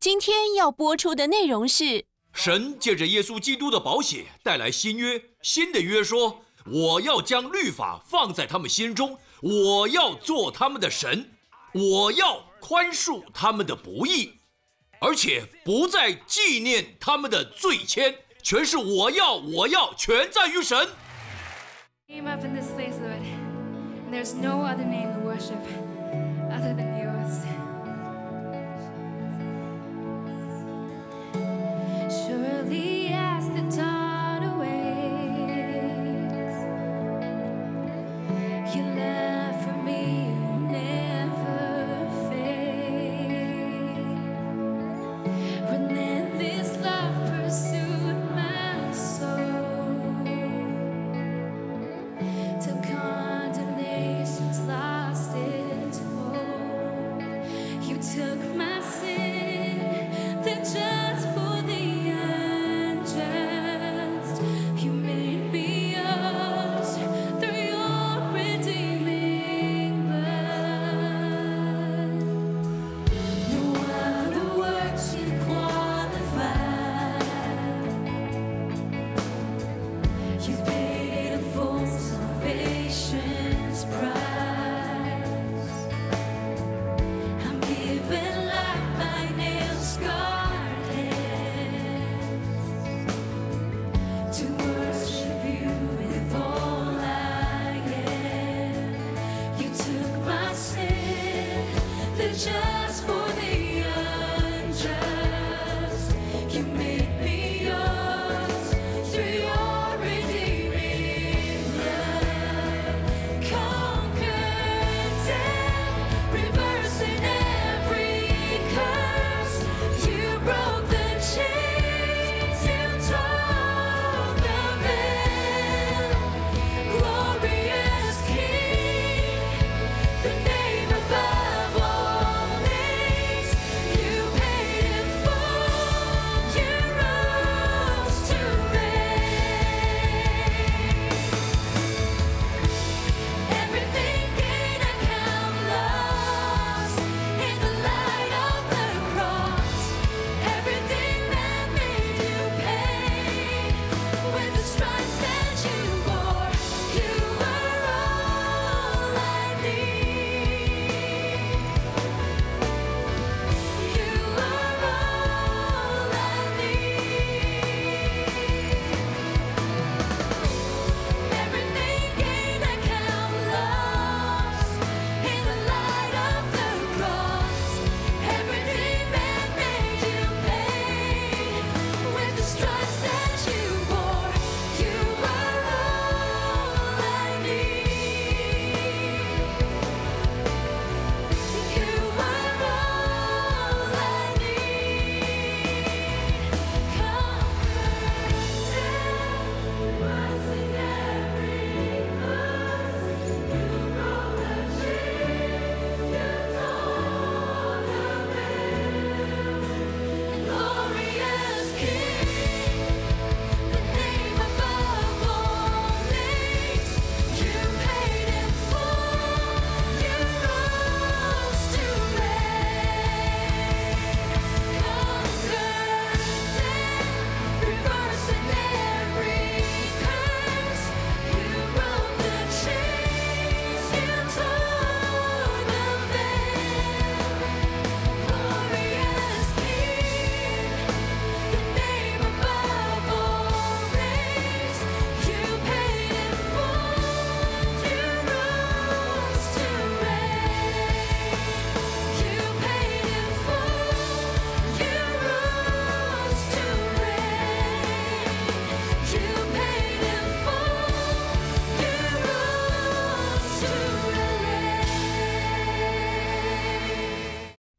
今天要播出的内容是：神借着耶稣基督的宝血带来新约，新的约说：“我要将律法放在他们心中，我要做他们的神，我要宽恕他们的不义，而且不再纪念他们的罪愆。”全是我要，我要，全在于神。came up in this place, Lord, and there's no other name to worship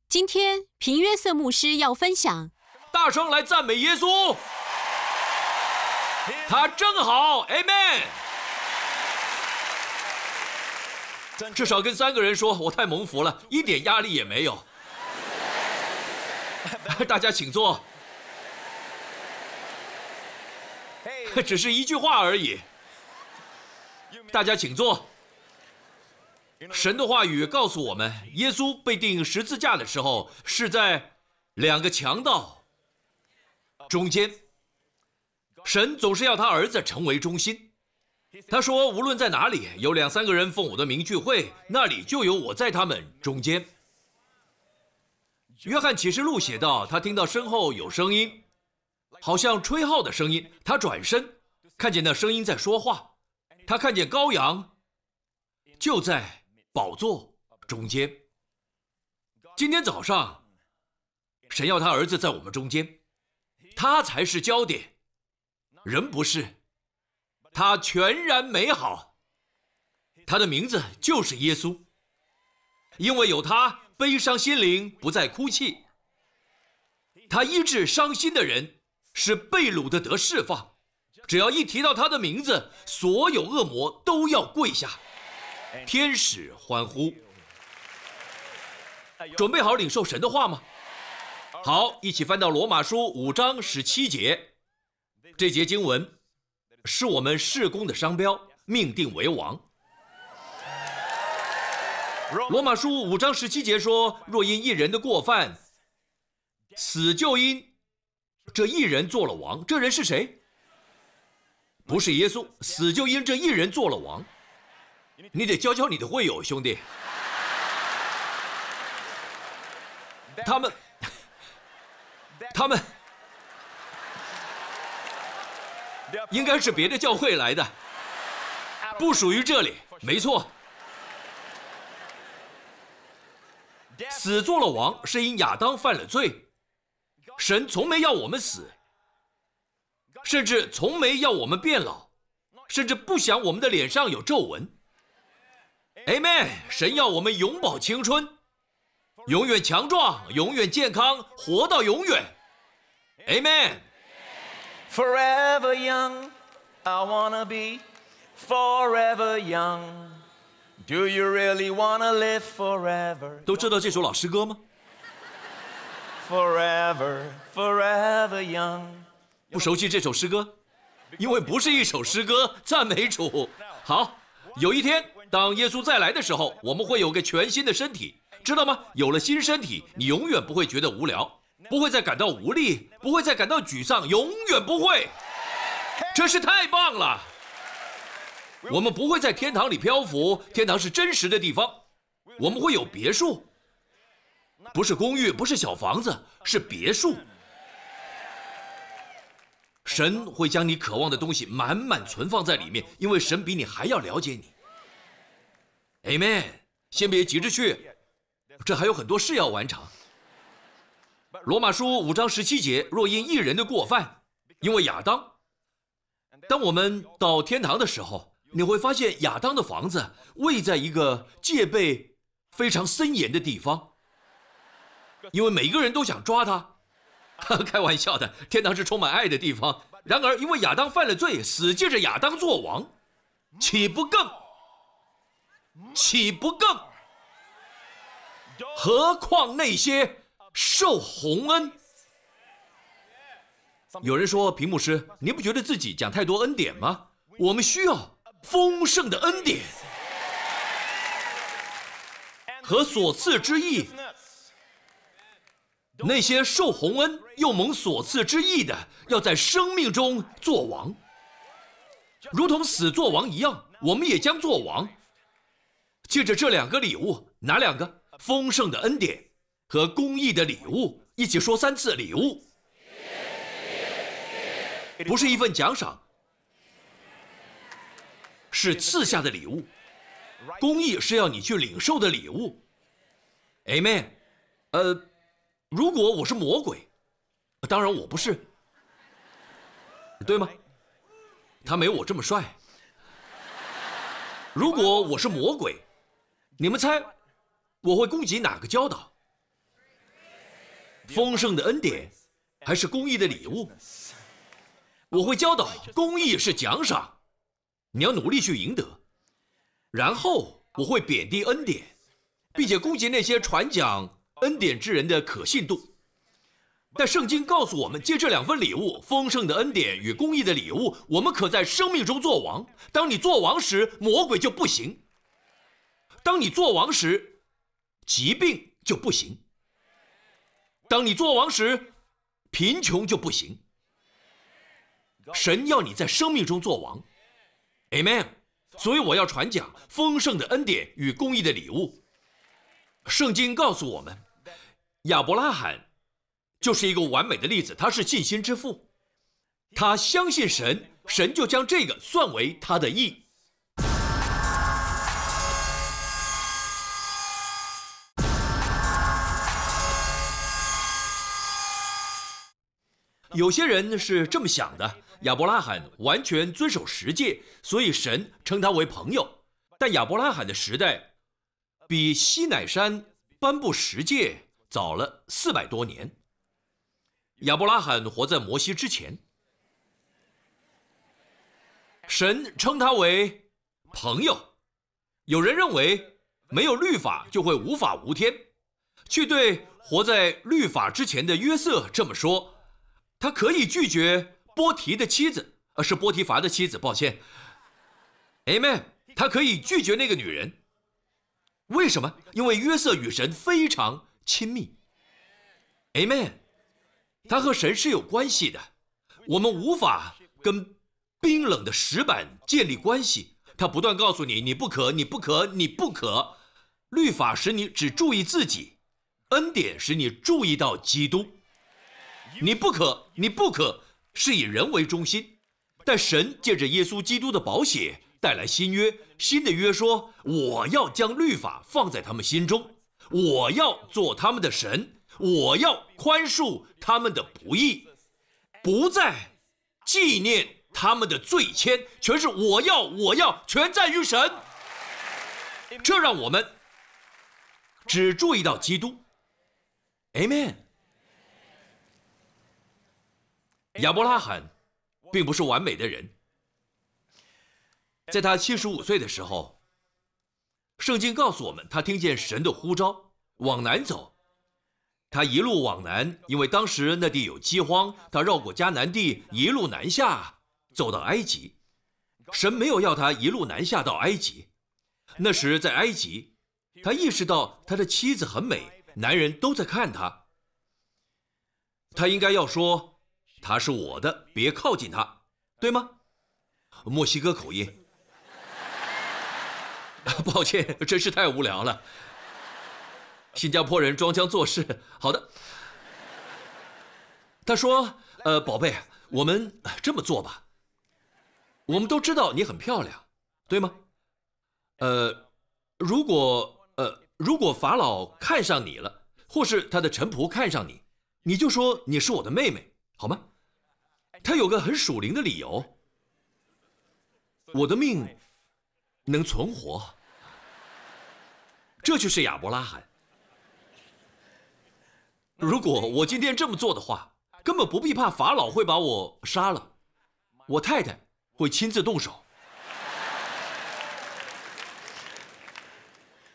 今天平约瑟牧师要分享大声来赞美耶稣，他真好，Amen。至少跟三个人说，我太蒙福了，一点压力也没有。大家请坐，只是一句话而已。大家请坐。神的话语告诉我们，耶稣被钉十字架的时候是在两个强盗中间，神总是要他儿子成为中心。他说：“无论在哪里，有两三个人奉我的名聚会，那里就有我在他们中间。”约翰启示录写道，他听到身后有声音，好像吹号的声音。他转身，看见那声音在说话。他看见羔羊就在宝座中间。今天早上，神要他儿子在我们中间，他才是焦点，人不是。他全然美好，他的名字就是耶稣，因为有他，悲伤心灵不再哭泣。他医治伤心的人，使被掳的得释放。只要一提到他的名字，所有恶魔都要跪下，天使欢呼。准备好领受神的话吗？好，一起翻到罗马书五章十七节，这节经文。是我们事工的商标，命定为王。罗马书五章十七节说：“若因一人的过犯，死就因这一人做了王。这人是谁？不是耶稣，死就因这一人做了王。你得教教你的会友兄弟，他们，他们。”应该是别的教会来的，不属于这里。没错，死做了王是因亚当犯了罪，神从没要我们死，甚至从没要我们变老，甚至不想我们的脸上有皱纹。Amen。神要我们永葆青春，永远强壮，永远健康，活到永远。Amen。Forever young, I wanna be forever young. Do you really wanna live forever? 都知道这首老诗歌吗？Forever, forever young. 不熟悉这首诗歌，因为不是一首诗歌，赞美主。好，有一天当耶稣再来的时候，我们会有个全新的身体，知道吗？有了新身体，你永远不会觉得无聊。不会再感到无力，不会再感到沮丧，永远不会。真是太棒了！我们不会在天堂里漂浮，天堂是真实的地方。我们会有别墅，不是公寓，不是小房子，是别墅。神会将你渴望的东西满满存放在里面，因为神比你还要了解你。Amen。先别急着去，这还有很多事要完成。罗马书五章十七节：若因一人的过犯，因为亚当，当我们到天堂的时候，你会发现亚当的房子位在一个戒备非常森严的地方，因为每个人都想抓他。开玩笑的，天堂是充满爱的地方。然而，因为亚当犯了罪，死借着亚当做王，岂不更？岂不更？何况那些？受洪恩。有人说：“平牧师，您不觉得自己讲太多恩典吗？我们需要丰盛的恩典和所赐之义。那些受洪恩又蒙所赐之义的，要在生命中做王，如同死做王一样。我们也将做王。借着这两个礼物，哪两个？丰盛的恩典。”和公益的礼物一起说三次礼物，不是一份奖赏，是赐下的礼物。公益是要你去领受的礼物。Amen。呃，如果我是魔鬼，当然我不是，对吗？他没我这么帅。如果我是魔鬼，你们猜我会攻击哪个教导？丰盛的恩典，还是公益的礼物？我会教导，公益是奖赏，你要努力去赢得。然后我会贬低恩典，并且攻击那些传讲恩典之人的可信度。但圣经告诉我们，借这两份礼物——丰盛的恩典与公益的礼物，我们可在生命中做王。当你做王时，魔鬼就不行；当你做王时，疾病就不行。当你做王时，贫穷就不行。神要你在生命中做王，Amen。所以我要传讲丰盛的恩典与公义的礼物。圣经告诉我们，亚伯拉罕就是一个完美的例子，他是信心之父，他相信神，神就将这个算为他的义。有些人是这么想的：亚伯拉罕完全遵守十诫，所以神称他为朋友。但亚伯拉罕的时代比西乃山颁布十诫早了四百多年。亚伯拉罕活在摩西之前，神称他为朋友。有人认为没有律法就会无法无天，却对活在律法之前的约瑟这么说。他可以拒绝波提的妻子，呃，是波提乏的妻子，抱歉。Amen。他可以拒绝那个女人，为什么？因为约瑟与神非常亲密。Amen。他和神是有关系的，我们无法跟冰冷的石板建立关系。他不断告诉你，你不可，你不可，你不可。律法使你只注意自己，恩典使你注意到基督。你不可，你不可，是以人为中心，但神借着耶稣基督的宝血带来新约，新的约说：我要将律法放在他们心中，我要做他们的神，我要宽恕他们的不义，不再纪念他们的罪愆，全是我要，我要，全在于神。这让我们只注意到基督。Amen。亚伯拉罕并不是完美的人，在他七十五岁的时候，圣经告诉我们，他听见神的呼召，往南走。他一路往南，因为当时那地有饥荒，他绕过迦南地，一路南下，走到埃及。神没有要他一路南下到埃及，那时在埃及，他意识到他的妻子很美，男人都在看他。他应该要说。他是我的，别靠近他，对吗？墨西哥口音。抱歉，真是太无聊了。新加坡人装腔作势。好的。他说：“呃，宝贝，我们这么做吧。我们都知道你很漂亮，对吗？呃，如果呃，如果法老看上你了，或是他的臣仆看上你，你就说你是我的妹妹，好吗？”他有个很属灵的理由，我的命能存活，这就是亚伯拉罕。如果我今天这么做的话，根本不必怕法老会把我杀了，我太太会亲自动手。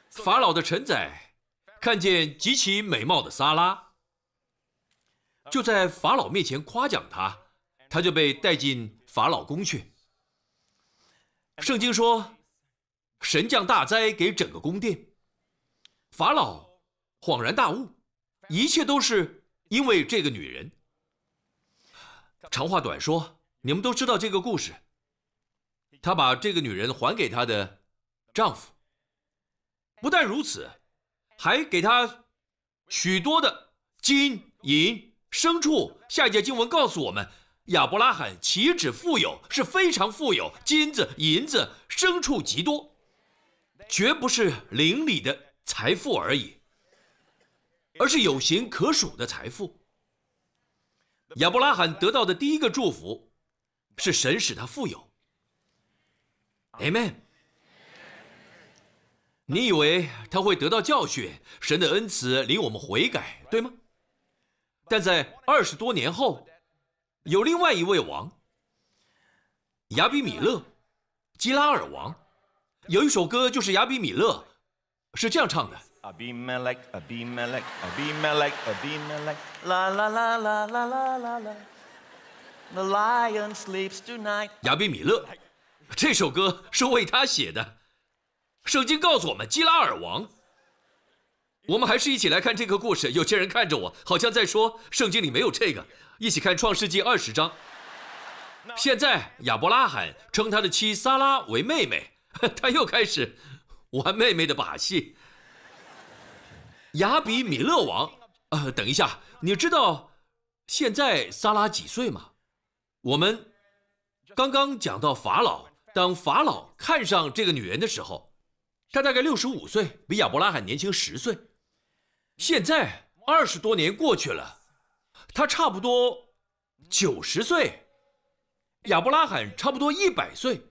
法老的臣宰看见极其美貌的萨拉，就在法老面前夸奖他。他就被带进法老宫去。圣经说，神降大灾给整个宫殿，法老恍然大悟，一切都是因为这个女人。长话短说，你们都知道这个故事。他把这个女人还给他的丈夫，不但如此，还给他许多的金银牲畜。下一节经文告诉我们。亚伯拉罕岂止富有，是非常富有，金子、银子、牲畜极多，绝不是邻里的财富而已，而是有形可数的财富。亚伯拉罕得到的第一个祝福，是神使他富有。Amen。你以为他会得到教训，神的恩慈领我们悔改，对吗？但在二十多年后。有另外一位王，亚比米勒，基拉尔王，有一首歌就是亚比米勒，是这样唱的。Abimelech, Abimelech, Abimelech, Abimelech, la la la la la la la la. The lion sleeps tonight. 亚比米勒，这首歌是为他写的。圣经告诉我们，基拉尔王我们还是一起来看这个故事。有些人看着我，好像在说圣经里没有这个。一起看创世纪二十章。现在亚伯拉罕称他的妻撒拉为妹妹，他又开始玩妹妹的把戏。亚比米勒王，呃，等一下，你知道现在撒拉几岁吗？我们刚刚讲到法老，当法老看上这个女人的时候，他大概六十五岁，比亚伯拉罕年轻十岁。现在二十多年过去了，他差不多九十岁，亚伯拉罕差不多一百岁，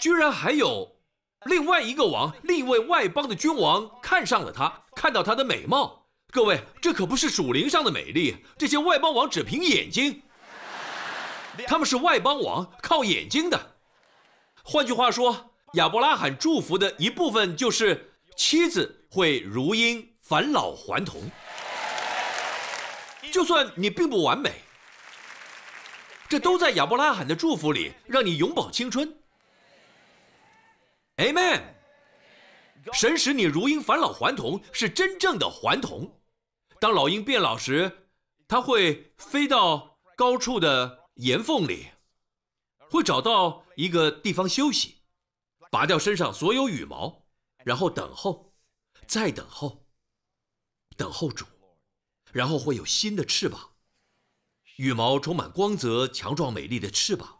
居然还有另外一个王，另一位外邦的君王看上了他，看到他的美貌。各位，这可不是属灵上的美丽，这些外邦王只凭眼睛，他们是外邦王，靠眼睛的。换句话说，亚伯拉罕祝福的一部分就是妻子会如婴返老还童。就算你并不完美，这都在亚伯拉罕的祝福里，让你永葆青春。Amen。神使你如鹰返老还童，是真正的还童。当老鹰变老时，它会飞到高处的岩缝里，会找到一个地方休息，拔掉身上所有羽毛，然后等候，再等候，等候主，然后会有新的翅膀，羽毛充满光泽、强壮、美丽的翅膀。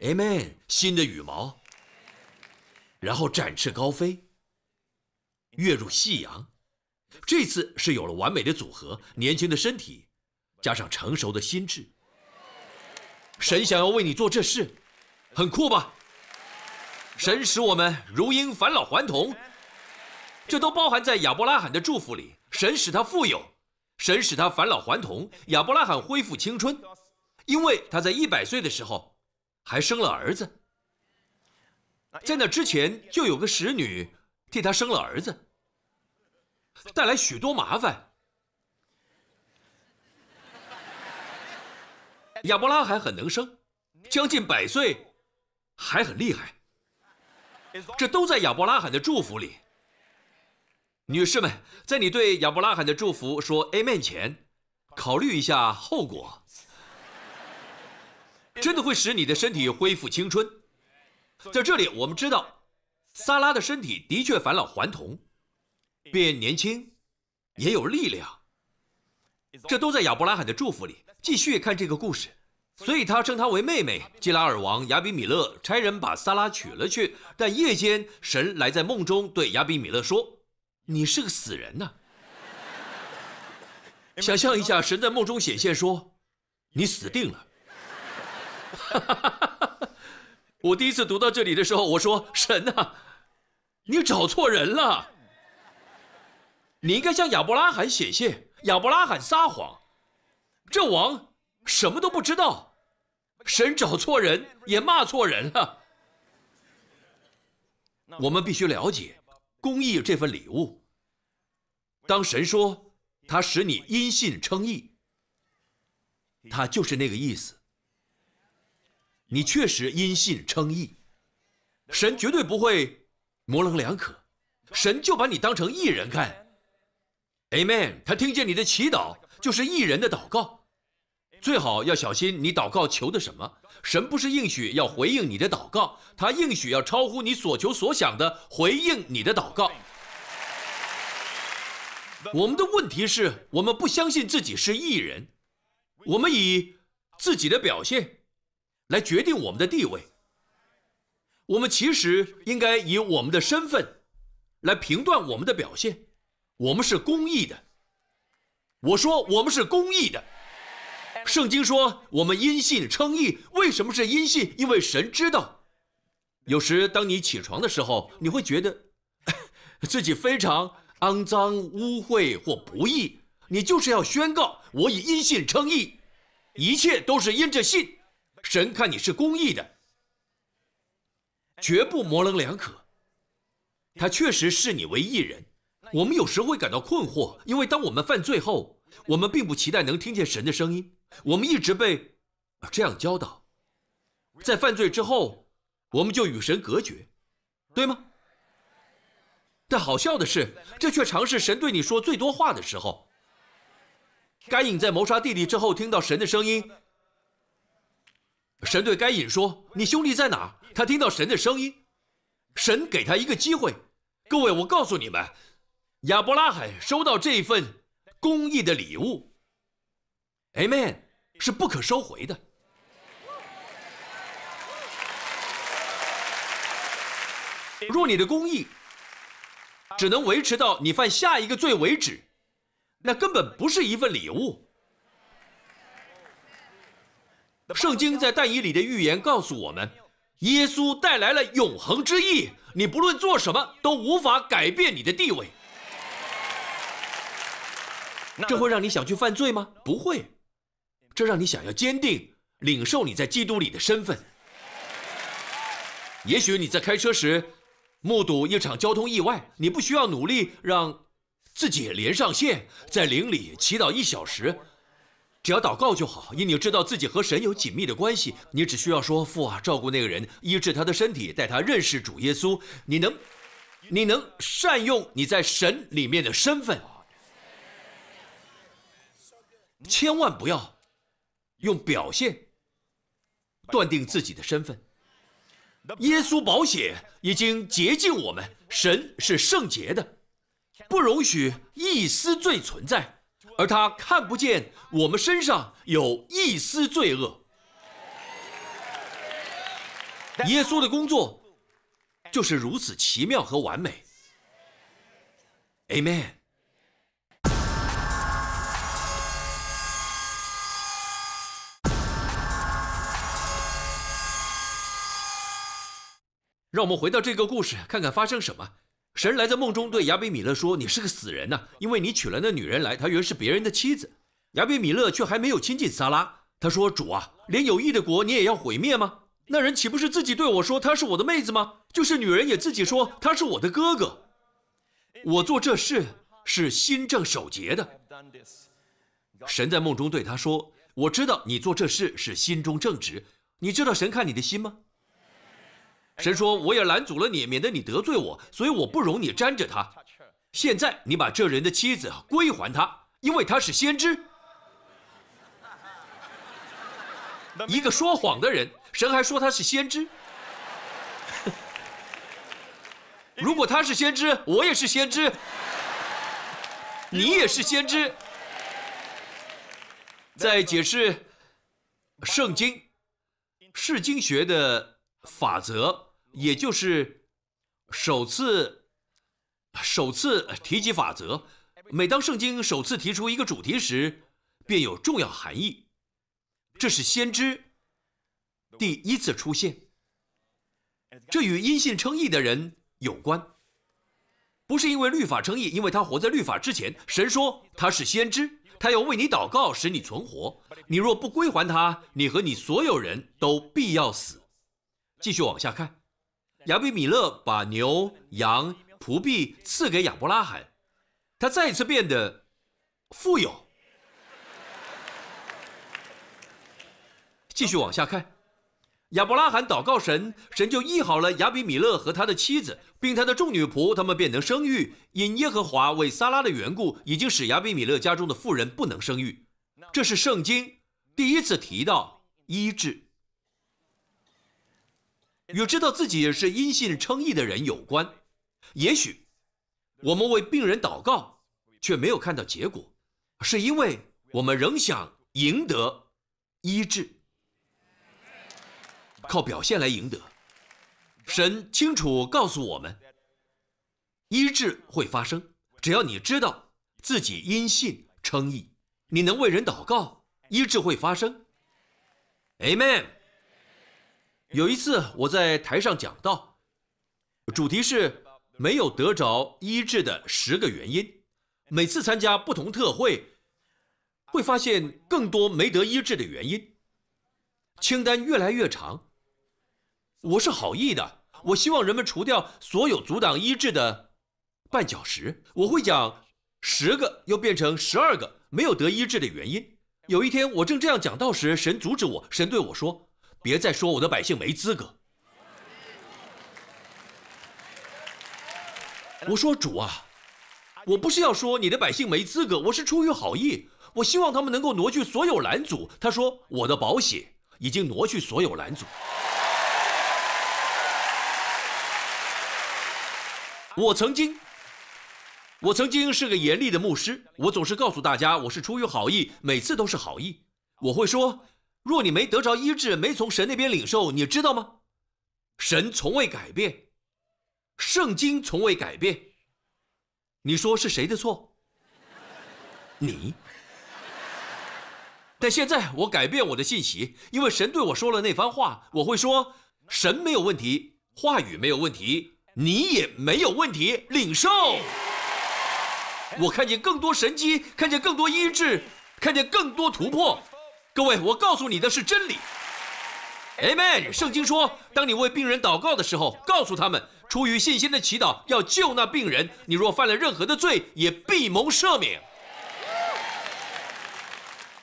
Amen，新的羽毛，然后展翅高飞。跃入夕阳，这次是有了完美的组合，年轻的身体，加上成熟的心智。神想要为你做这事，很酷吧？神使我们如婴返老还童，这都包含在亚伯拉罕的祝福里。神使他富有，神使他返老还童，亚伯拉罕恢复青春，因为他在一百岁的时候还生了儿子。在那之前就有个使女替他生了儿子。带来许多麻烦。亚伯拉罕很能生，将近百岁，还很厉害。这都在亚伯拉罕的祝福里。女士们，在你对亚伯拉罕的祝福说 “amen” 前，考虑一下后果。真的会使你的身体恢复青春。在这里，我们知道，萨拉的身体的确返老还童。变年轻，也有力量。这都在亚伯拉罕的祝福里。继续看这个故事，所以他称她为妹妹。基拉尔王亚比米勒差人把萨拉娶了去，但夜间神来在梦中对亚比米勒说：“你是个死人呐！”想象一下，神在梦中显现说：“你死定了。”我第一次读到这里的时候，我说：“神呐，你找错人了。”你应该向亚伯拉罕显现，亚伯拉罕撒谎，这王什么都不知道，神找错人也骂错人了。我们必须了解公义这份礼物。当神说他使你因信称义，他就是那个意思。你确实因信称义，神绝对不会模棱两可，神就把你当成艺人看。Amen。他听见你的祈祷，就是艺人的祷告。最好要小心你祷告求的什么。神不是应许要回应你的祷告，他应许要超乎你所求所想的回应你的祷告。我们的问题是我们不相信自己是艺人，我们以自己的表现来决定我们的地位。我们其实应该以我们的身份来评断我们的表现。我们是公义的。我说我们是公义的。圣经说我们因信称义，为什么是因信？因为神知道。有时当你起床的时候，你会觉得 自己非常肮脏、污秽或不义，你就是要宣告：我以因信称义，一切都是因着信。神看你是公义的，绝不模棱两可。他确实视你为义人。我们有时会感到困惑，因为当我们犯罪后，我们并不期待能听见神的声音。我们一直被这样教导，在犯罪之后，我们就与神隔绝，对吗？但好笑的是，这却常是神对你说最多话的时候。该隐在谋杀弟弟之后，听到神的声音。神对该隐说：“你兄弟在哪？”他听到神的声音，神给他一个机会。各位，我告诉你们，亚伯拉罕收到这份公义的礼物，Amen，是不可收回的。若你的公义只能维持到你犯下一个罪为止，那根本不是一份礼物。圣经在但以里的预言告诉我们，耶稣带来了永恒之意，你不论做什么都无法改变你的地位。这会让你想去犯罪吗？不会，这让你想要坚定领受你在基督里的身份。也许你在开车时目睹一场交通意外，你不需要努力让自己连上线，在灵里祈祷一小时，只要祷告就好，因你知道自己和神有紧密的关系。你只需要说：“父啊，照顾那个人，医治他的身体，带他认识主耶稣。”你能，你能善用你在神里面的身份，千万不要用表现断定自己的身份。耶稣宝血已经洁净我们，神是圣洁的，不容许一丝罪存在，而他看不见我们身上有一丝罪恶。耶稣的工作就是如此奇妙和完美。Amen。让我们回到这个故事，看看发生什么。神来在梦中对亚比米勒说：“你是个死人呐、因为你娶了那女人来，她原是别人的妻子。”亚比米勒却还没有亲近撒拉。他说：“主啊，连有益的国你也要毁灭吗？那人岂不是自己对我说她是我的妹子吗？就是女人也自己说他是我的哥哥。我做这事是心正守节的。”神在梦中对他说：“我知道你做这事是心中正直。你知道神看你的心吗？”神说：“我也拦阻了你，免得你得罪我，所以我不容你沾着他。现在你把这人的妻子归还他，因为他是先知。一个说谎的人，神还说他是先知。如果他是先知，我也是先知，你也是先知。在解释圣经释经学的法则。”也就是首次首次提及法则。每当圣经首次提出一个主题时，便有重要含义。这是先知第一次出现。这与因信称义的人有关，不是因为律法称义，因为他活在律法之前。神说他是先知，他要为你祷告，使你存活。你若不归还他，你和你所有人都必要死。继续往下看。亚比米勒把牛、羊、仆婢赐给亚伯拉罕，他再一次变得富有。继续往下看，亚伯拉罕祷告神，神就医好了亚比米勒和他的妻子，并他的众女仆，他们便能生育。因耶和华为撒拉的缘故，已经使亚比米勒家中的妇人不能生育。这是圣经第一次提到医治。与知道自己是因信称义的人有关。也许我们为病人祷告，却没有看到结果，是因为我们仍想赢得医治，靠表现来赢得。神清楚告诉我们，医治会发生，只要你知道自己因信称义，你能为人祷告，医治会发生。Amen。有一次，我在台上讲到，主题是没有得着医治的十个原因。每次参加不同特会，会发现更多没得医治的原因，清单越来越长。我是好意的，我希望人们除掉所有阻挡医治的绊脚石。我会讲十个，又变成十二个没有得医治的原因。有一天，我正这样讲道时，神阻止我，神对我说。别再说我的百姓没资格。我说主啊，我不是要说你的百姓没资格，我是出于好意，我希望他们能够挪去所有拦阻。他说我的宝血已经挪去所有拦阻。我曾经，我曾经是个严厉的牧师，我总是告诉大家我是出于好意，每次都是好意。我会说，若你没得着医治，没从神那边领受，你知道吗？神从未改变，圣经从未改变。你说是谁的错？你。但现在我改变我的信息，因为神对我说了那番话，我会说神没有问题，话语没有问题，你也没有问题，领受。我看见更多神迹，看见更多医治，看见更多突破。各位，我告诉你的是真理。Amen。圣经说，当你为病人祷告的时候，告诉他们，出于信心的祈祷要救那病人。你若犯了任何的罪，也必蒙赦免。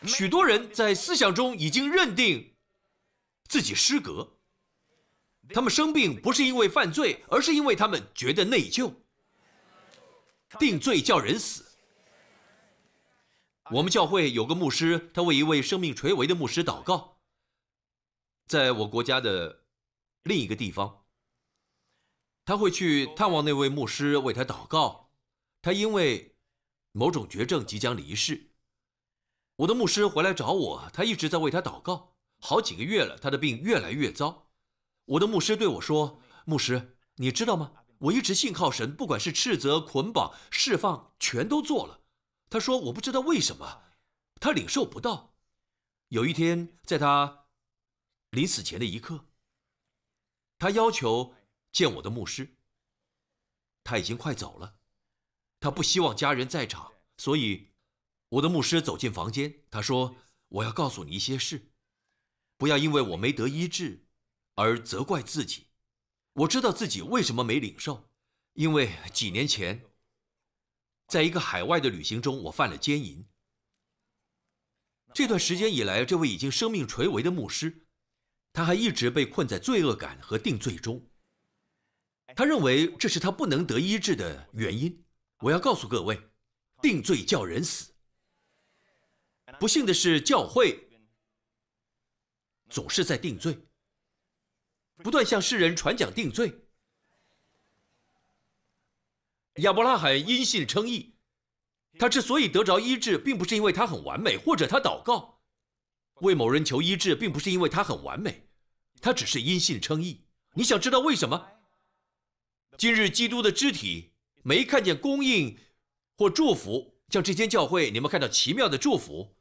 许多人在思想中已经认定自己失格，他们生病不是因为犯罪，而是因为他们觉得内疚。定罪叫人死。我们教会有个牧师，他为一位生命垂危的牧师祷告。在我国家的另一个地方，他会去探望那位牧师，为他祷告。他因为某种绝症即将离世。我的牧师回来找我，他一直在为他祷告，好几个月了，他的病越来越糟。我的牧师对我说：“牧师，你知道吗？我一直信靠神，不管是斥责、捆绑、释放，全都做了。”他说：“我不知道为什么，他领受不到。”有一天，在他临死前的一刻，他要求见我的牧师。他已经快走了，他不希望家人在场，所以我的牧师走进房间，他说：“我要告诉你一些事，不要因为我没得医治而责怪自己。我知道自己为什么没领受，因为几年前，在一个海外的旅行中，我犯了奸淫。这段时间以来，这位已经生命垂危的牧师，他还一直被困在罪恶感和定罪中。他认为这是他不能得医治的原因。我要告诉各位，定罪叫人死。不幸的是，教会总是在定罪，不断向世人传讲定罪。亚伯拉罕因信称义，他之所以得着医治，并不是因为他很完美，或者他祷告为某人求医治，并不是因为他很完美，他只是因信称义。你想知道为什么？今日基督的肢体没看见供应或祝福，像这间教会，你们看到奇妙的祝福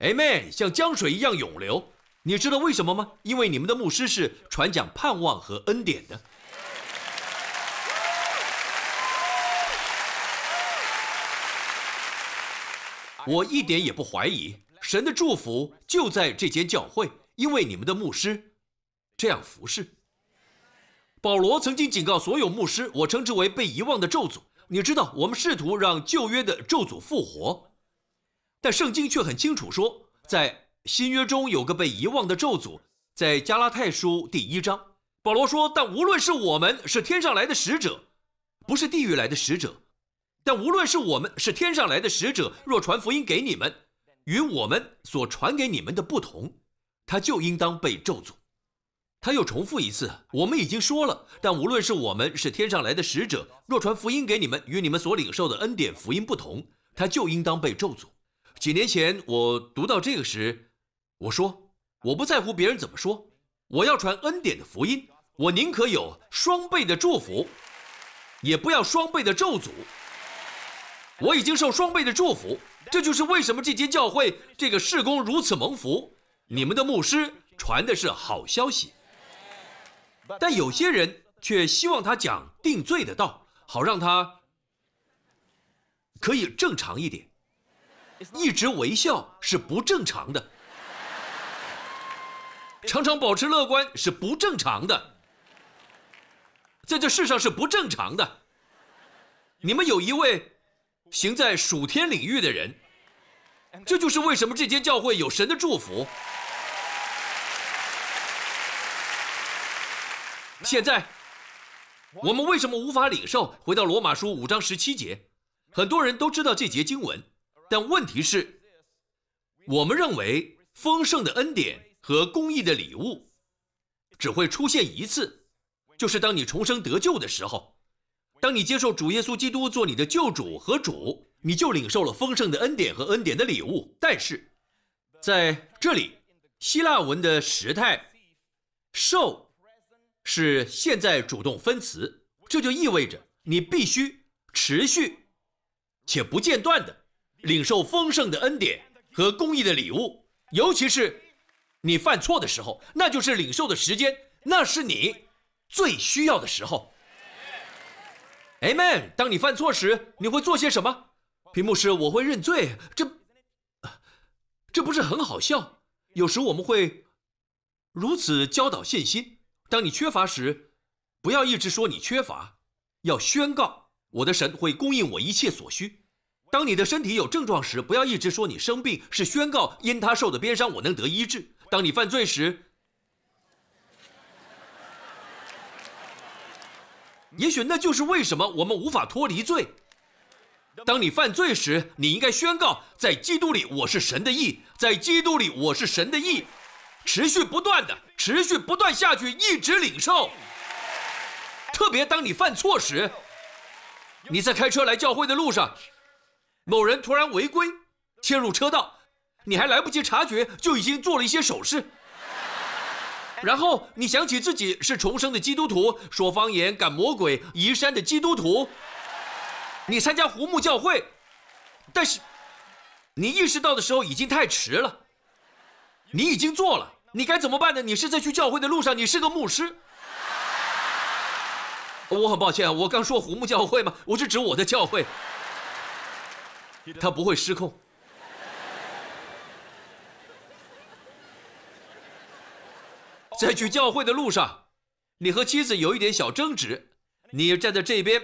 ，Amen，像江水一样涌流。你知道为什么吗？因为你们的牧师是传讲盼望和恩典的。我一点也不怀疑，神的祝福就在这间教会，因为你们的牧师这样服侍。保罗曾经警告所有牧师，我称之为被遗忘的咒诅。你知道，我们试图让旧约的咒诅复活，但圣经却很清楚说，在新约中有个被遗忘的咒诅。在加拉太书第一章，保罗说：“但无论是我们是天上来的使者，不是地狱来的使者，但无论是我们是天上来的使者，若传福音给你们，与我们所传给你们的不同，他就应当被咒诅。”他又重复一次：“我们已经说了，但无论是我们是天上来的使者，若传福音给你们，与你们所领受的恩典福音不同，他就应当被咒诅。”几年前我读到这个时，我说：“我不在乎别人怎么说，我要传恩典的福音，我宁可有双倍的祝福，也不要双倍的咒诅。我已经受双倍的祝福，这就是为什么这间教会这个事工如此蒙福。你们的牧师传的是好消息。”但有些人却希望他讲定罪的道，好让他可以正常一点。一直微笑是不正常的，常常保持乐观是不正常的，在这世上是不正常的。你们有一位行在属天领域的人，这就是为什么这间教会有神的祝福。现在，我们为什么无法领受？回到罗马书五章十七节，很多人都知道这节经文，但问题是，我们认为丰盛的恩典和公义的礼物只会出现一次，就是当你重生得救的时候，当你接受主耶稣基督做你的救主和主，你就领受了丰盛的恩典和恩典的礼物。但是，在这里，希腊文的时态“受”是现在主动分词，这就意味着你必须持续且不间断的领受丰盛的恩典和公义的礼物，尤其是你犯错的时候，那就是领受的时间，那是你最需要的时候。Amen。当你犯错时，你会做些什么？屏幕是我会认罪，这这不是很好笑？有时我们会如此教导信心。当你缺乏时，不要一直说你缺乏，要宣告我的神会供应我一切所需。当你的身体有症状时，不要一直说你生病，是宣告因他受的鞭伤我能得医治。当你犯罪时，也许那就是为什么我们无法脱离罪。当你犯罪时，你应该宣告，在基督里我是神的义，在基督里我是神的义，持续不断的，持续不断下去，一直领受。特别当你犯错时，你在开车来教会的路上，某人突然违规切入车道，你还来不及察觉，就已经做了一些手势。然后你想起自己是重生的基督徒，说方言、赶魔鬼、移山的基督徒。你参加胡木教会，但是你意识到的时候已经太迟了。你已经做了，你该怎么办呢？你是在去教会的路上，你是个牧师。我很抱歉，我刚说胡木教会吗？我是指我的教会，他不会失控。在去教会的路上，你和妻子有一点小争执，你站在这边。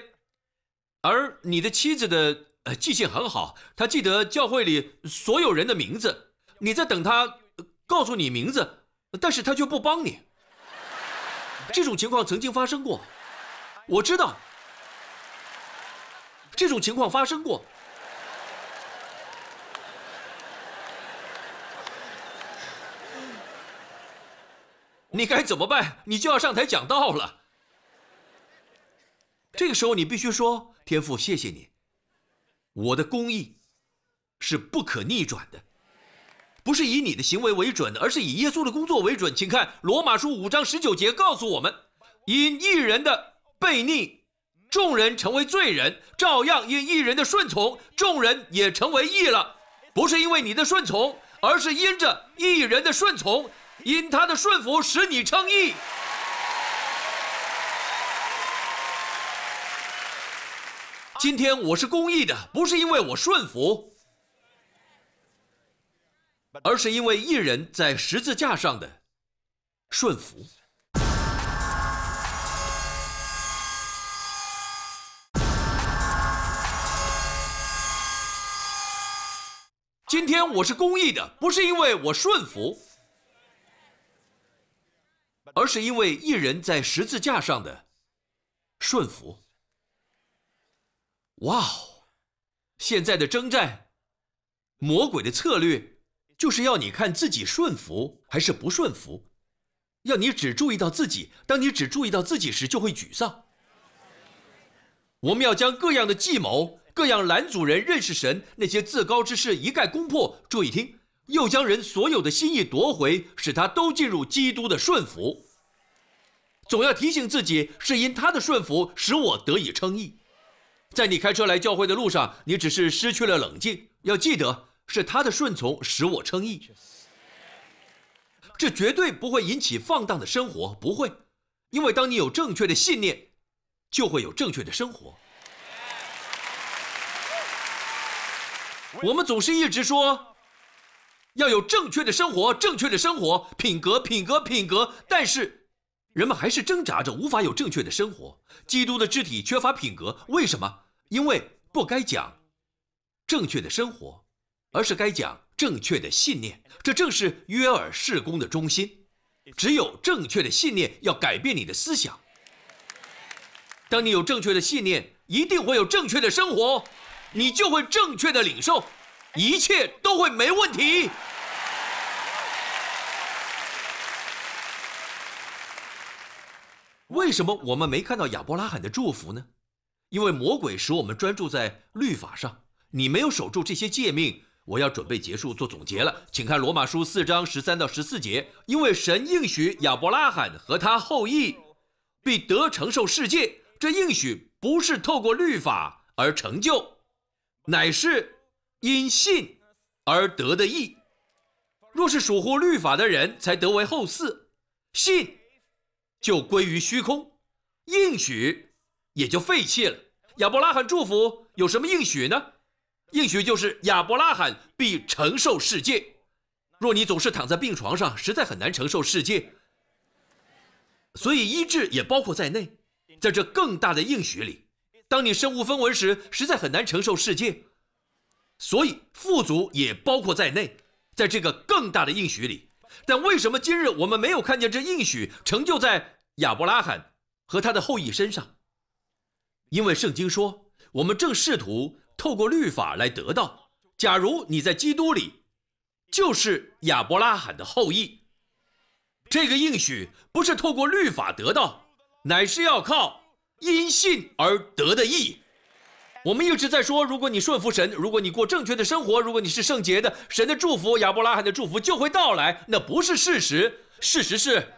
而你的妻子的呃记性很好，她记得教会里所有人的名字。你在等她告诉你名字，但是她却不帮你。这种情况曾经发生过，我知道。这种情况发生过。你该怎么办？你就要上台讲道了。这个时候，你必须说：“天父，谢谢你，我的公义是不可逆转的，不是以你的行为为准，而是以耶稣的工作为准。”请看《罗马书》五章十九节告诉我们：“因一人的悖逆，众人成为罪人；照样因一人的顺从，众人也成为义了。不是因为你的顺从，而是因着一人的顺从，因他的顺服使你称义。”今天我是公义的，不是因为我顺服，而是因为一人在十字架上的顺服。今天我是公义的，不是因为我顺服，而是因为一人在十字架上的顺服。哇哦！现在的征战，魔鬼的策略就是要你看自己顺服还是不顺服，要你只注意到自己。当你只注意到自己时，就会沮丧。我们要将各样的计谋、各样拦阻人认识神那些自高之事一概攻破。注意听，又将人所有的心意夺回，使他都进入基督的顺服。总要提醒自己，是因他的顺服使我得以称义。在你开车来教会的路上，你只是失去了冷静。要记得，是他的顺从使我称义。这绝对不会引起放荡的生活，不会，因为当你有正确的信念，就会有正确的生活。我们总是一直说要有正确的生活，正确的生活，品格，品格，品格，但是人们还是挣扎着，无法有正确的生活。基督的肢体缺乏品格，为什么？因为不该讲正确的生活，而是该讲正确的信念。这正是约尔事工的中心。只有正确的信念要改变你的思想。当你有正确的信念，一定会有正确的生活，你就会正确的领受，一切都会没问题。为什么我们没看到亚伯拉罕的祝福呢？因为魔鬼使我们专注在律法上，你没有守住这些诫命。我要准备结束做总结了，请看罗马书四章十三到十四节。因为神应许亚伯拉罕和他后裔必得承受世界，这应许不是透过律法而成就，乃是因信而得的义。若是属乎律法的人才得为后嗣，信就归于虚空，应许也就废弃了。亚伯拉罕祝福有什么应许呢？应许就是亚伯拉罕必承受世界。若你总是躺在病床上，实在很难承受世界。所以医治也包括在内，在这更大的应许里，当你身无分文时，实在很难承受世界。所以富足也包括在内，在这个更大的应许里。但为什么今日我们没有看见这应许成就在亚伯拉罕和他的后裔身上？因为圣经说，我们正试图透过律法来得到。假如你在基督里，就是亚伯拉罕的后裔。这个应许不是透过律法得到，乃是要靠因信而得的义。我们一直在说，如果你顺服神，如果你过正确的生活，如果你是圣洁的，神的祝福、亚伯拉罕的祝福就会到来。那不是事实，事实是，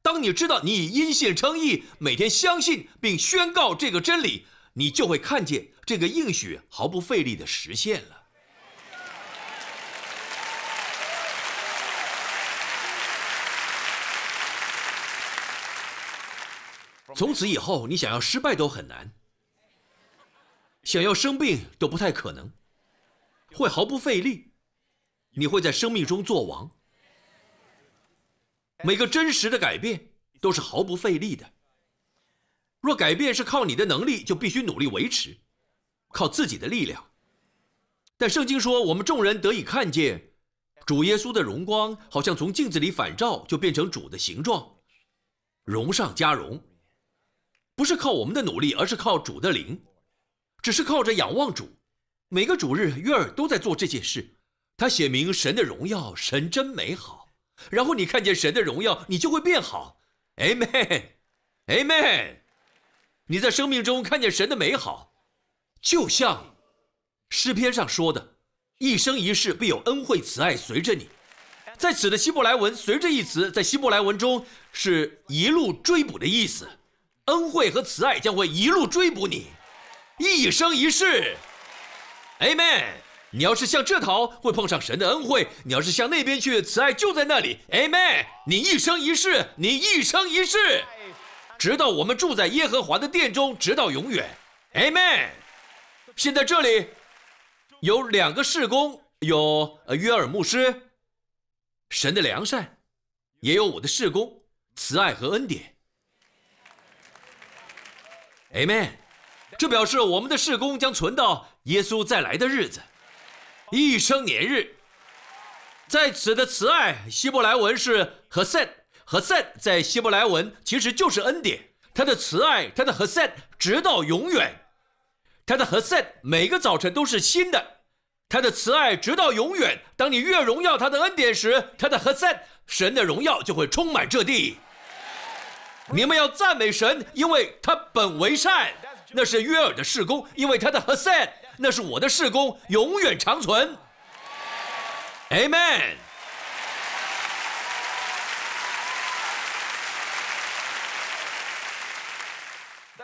当你知道你以因信称义，每天相信并宣告这个真理，你就会看见这个应许毫不费力的实现了。从此以后，你想要失败都很难，想要生病都不太可能，会毫不费力，你会在生命中作王。每个真实的改变都是毫不费力的。若改变是靠你的能力，就必须努力维持，靠自己的力量。但圣经说，我们众人得以看见主耶稣的荣光，好像从镜子里反照，就变成主的形状，荣上加荣。不是靠我们的努力，而是靠主的灵，只是靠着仰望主。每个主日，约尔都在做这件事。他写明神的荣耀，神真美好。然后你看见神的荣耀，你就会变好。Amen，Amen。你在生命中看见神的美好，就像诗篇上说的：“一生一世必有恩惠慈爱随着你。”在此的希伯来文“随着”一词，在希伯来文中是一路追捕的意思。恩惠和慈爱将会一路追捕你，一生一世。Amen。你要是向这逃，会碰上神的恩惠；你要是向那边去，慈爱就在那里。Amen。你一生一世，你一生一世，直到我们住在耶和华的殿中，直到永远。Amen。现在这里有两个事工，有约尔牧师，神的良善，也有我的事工，慈爱和恩典。Amen，这表示我们的事工将存到耶稣再来的日子，一生年日。在此的慈爱，希伯来文是和 set，和 set 在希伯来文其实就是恩典。他的慈爱，他的和 set 直到永远，他的和 set 每个早晨都是新的，他的慈爱直到永远。当你越荣耀他的恩典时，他的和 set 神的荣耀就会充满这地。你们要赞美神，因为他本为善。那是约尔的事工，因为他的和善，那是我的事工，永远长存。Amen。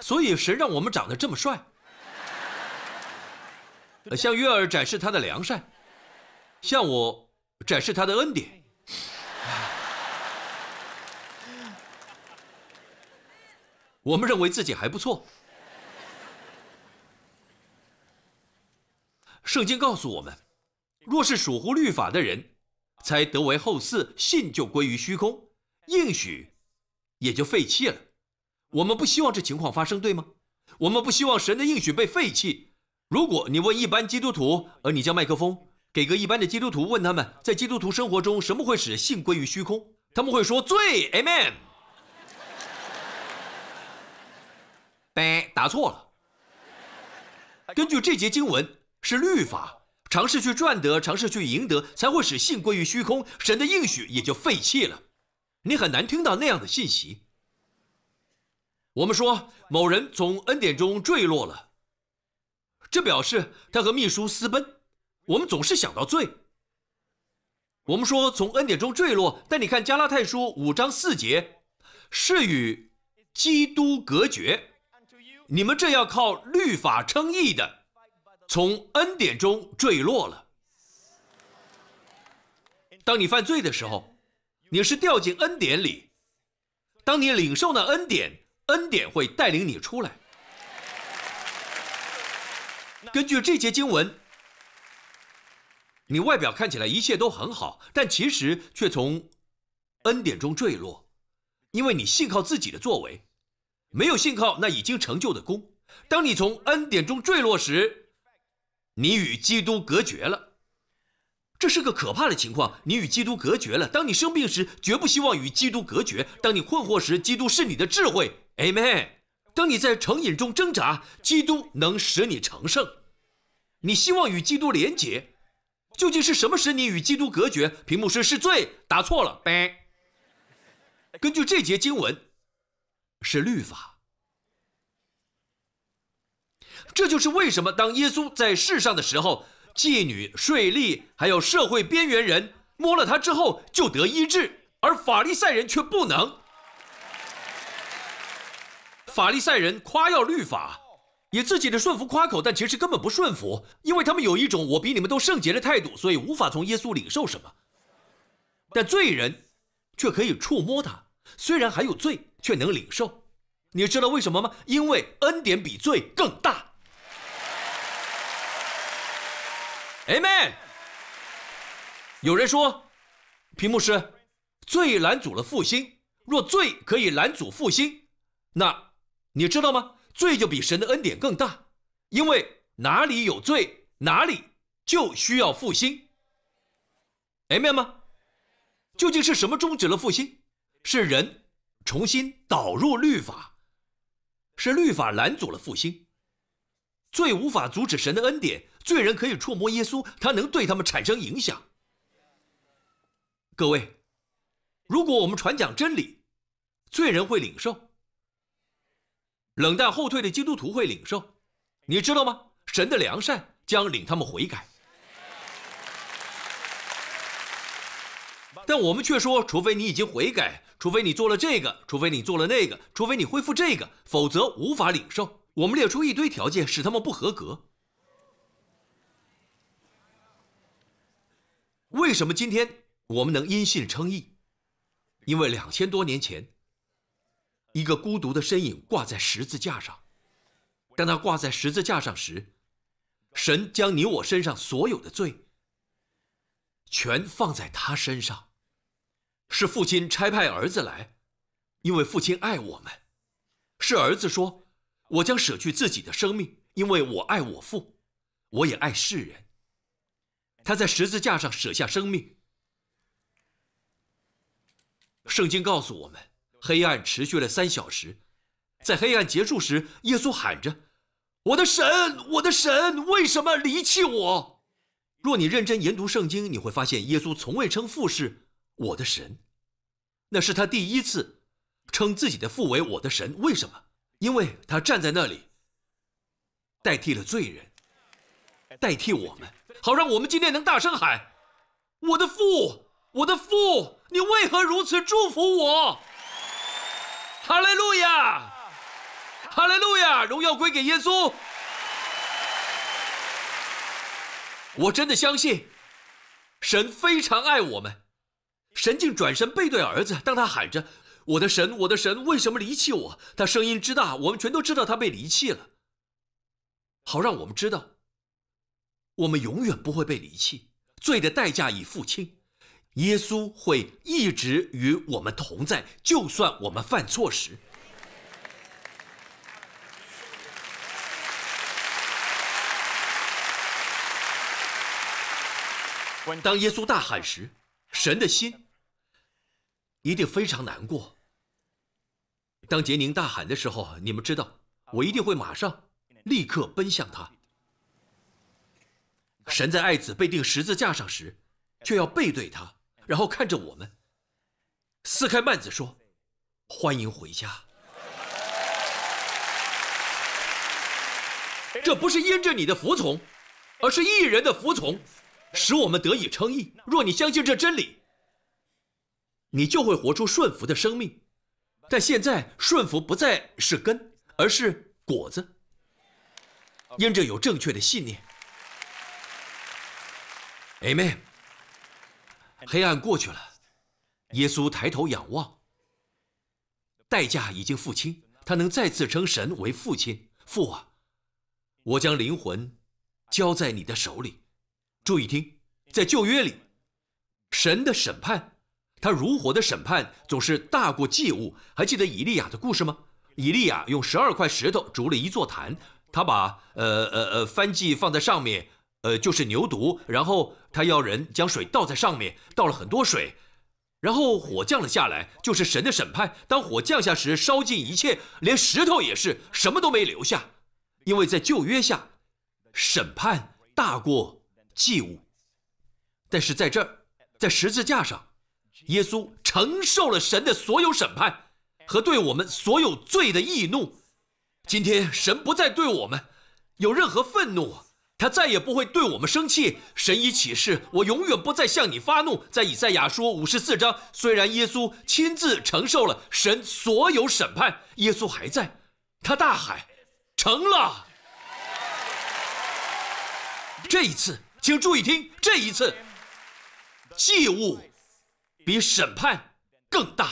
所以神让我们长得这么帅，向约尔展示他的良善，向我展示他的恩典。我们认为自己还不错。圣经告诉我们，若是属乎律法的人，才得为后嗣，信就归于虚空，应许也就废弃了。我们不希望这情况发生，对吗？我们不希望神的应许被废弃。如果你问一般基督徒，而你将麦克风给个一般的基督徒，问他们在基督徒生活中什么会使信归于虚空，他们会说罪。Amen。呗，答错了。根据这节经文，是律法，尝试去赚得，尝试去赢得，才会使信归于虚空，神的应许也就废弃了。你很难听到那样的信息。我们说某人从恩典中坠落了，这表示他和秘书私奔。我们总是想到罪。我们说从恩典中坠落，但你看加拉太书五章四节，是与基督隔绝。你们这要靠律法称义的，从恩典中坠落了。当你犯罪的时候，你是掉进恩典里；当你领受那恩典，恩典会带领你出来。根据这节经文，你外表看起来一切都很好，但其实却从恩典中坠落，因为你信靠自己的作为。没有信靠那已经成就的功。当你从恩典中坠落时，你与基督隔绝了，这是个可怕的情况。你与基督隔绝了。当你生病时，绝不希望与基督隔绝；当你困惑时，基督是你的智慧。Amen。当你在成瘾中挣扎，基督能使你成圣。你希望与基督连结，究竟是什么使你与基督隔绝？屏幕师是罪，答错了。呗。根据这节经文。是律法，这就是为什么当耶稣在世上的时候，妓女、税吏还有社会边缘人摸了他之后就得医治，而法利赛人却不能。法利赛人夸耀律法，以自己的顺服夸口，但其实根本不顺服，因为他们有一种“我比你们都圣洁”的态度，所以无法从耶稣领受什么。但罪人却可以触摸他，虽然还有罪。却能领受，你知道为什么吗？因为恩典比罪更大。Amen。有人说，屏幕师，罪拦阻了复兴。若罪可以拦阻复兴，那你知道吗？罪就比神的恩典更大，因为哪里有罪，哪里就需要复兴。Amen 吗？究竟是什么终止了复兴？是人。重新导入律法，是律法拦阻了复兴。罪无法阻止神的恩典，罪人可以触摸耶稣，他能对他们产生影响。各位，如果我们传讲真理，罪人会领受；冷淡后退的基督徒会领受。你知道吗？神的良善将领他们悔改。但我们却说，除非你已经悔改。除非你做了这个，除非你做了那个，除非你恢复这个，否则无法领受。我们列出一堆条件，使他们不合格。为什么今天我们能因信称义？因为两千多年前，一个孤独的身影挂在十字架上。当他挂在十字架上时，神将你我身上所有的罪，全放在他身上。是父亲差派儿子来，因为父亲爱我们。是儿子说：“我将舍去自己的生命，因为我爱我父，我也爱世人。”他在十字架上舍下生命。圣经告诉我们，黑暗持续了三小时，在黑暗结束时，耶稣喊着：“我的神，我的神，为什么离弃我？”若你认真研读圣经，你会发现耶稣从未称父是我的神。那是他第一次称自己的父为我的神。为什么？因为他站在那里，代替了罪人，代替我们，好让我们今天能大声喊：“我的父，我的父，你为何如此祝福我？”哈利路亚，哈利路亚，荣耀归给耶稣。我真的相信，神非常爱我们。神竟转身背对儿子，当他喊着：“我的神，我的神，为什么离弃我？”他声音之大，我们全都知道他被离弃了。好让我们知道，我们永远不会被离弃。罪的代价已付清，耶稣会一直与我们同在，就算我们犯错时。当耶稣大喊时，神的心。一定非常难过。当杰宁大喊的时候，你们知道，我一定会马上、立刻奔向他。神在爱子被钉十字架上时，却要背对他，然后看着我们，撕开幔子说：“欢迎回家。”这不是因着你的服从，而是义人的服从，使我们得以称义。若你相信这真理，你就会活出顺服的生命。但现在顺服不再是根，而是果子。因着有正确的信念，Amen。黑暗过去了，耶稣抬头仰望，代价已经付清，他能再次称神为父亲。父啊，我将灵魂交在你的手里。注意听，在旧约里，神的审判，他如火的审判总是大过祭物。还记得以利亚的故事吗？以利亚用十二块石头筑了一座坛，他把呃呃呃燔祭放在上面，呃就是牛犊，然后他要人将水倒在上面，倒了很多水，然后火降了下来，就是神的审判。当火降下时，烧尽一切，连石头也是，什么都没留下，因为在旧约下，审判大过祭物。但是在这儿，在十字架上，耶稣承受了神的所有审判和对我们所有罪的义怒。今天神不再对我们有任何愤怒，他再也不会对我们生气。神已启示，我永远不再向你发怒。在以赛亚书五十四章，虽然耶稣亲自承受了神所有审判，耶稣还在，他大喊：“成了！”这一次，请注意听，这一次，祭物比审判更大。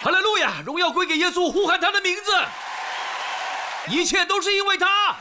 哈利路亚，荣耀归给耶稣，呼喊他的名字，一切都是因为他。